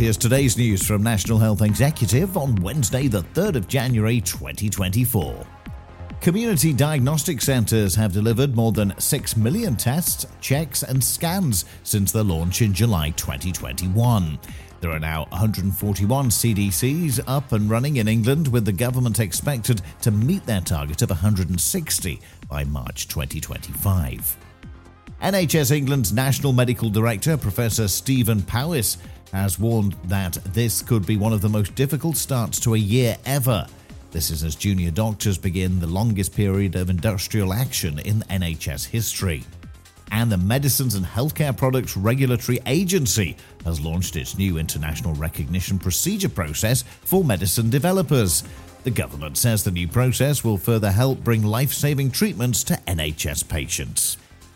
here's today's news from National Health Executive on Wednesday, the 3rd of January 2024. Community diagnostic centres have delivered more than 6 million tests, checks, and scans since their launch in July 2021. There are now 141 CDCs up and running in England, with the government expected to meet their target of 160 by March 2025. NHS England's National Medical Director, Professor Stephen Powis, has warned that this could be one of the most difficult starts to a year ever. This is as junior doctors begin the longest period of industrial action in NHS history. And the Medicines and Healthcare Products Regulatory Agency has launched its new international recognition procedure process for medicine developers. The government says the new process will further help bring life saving treatments to NHS patients.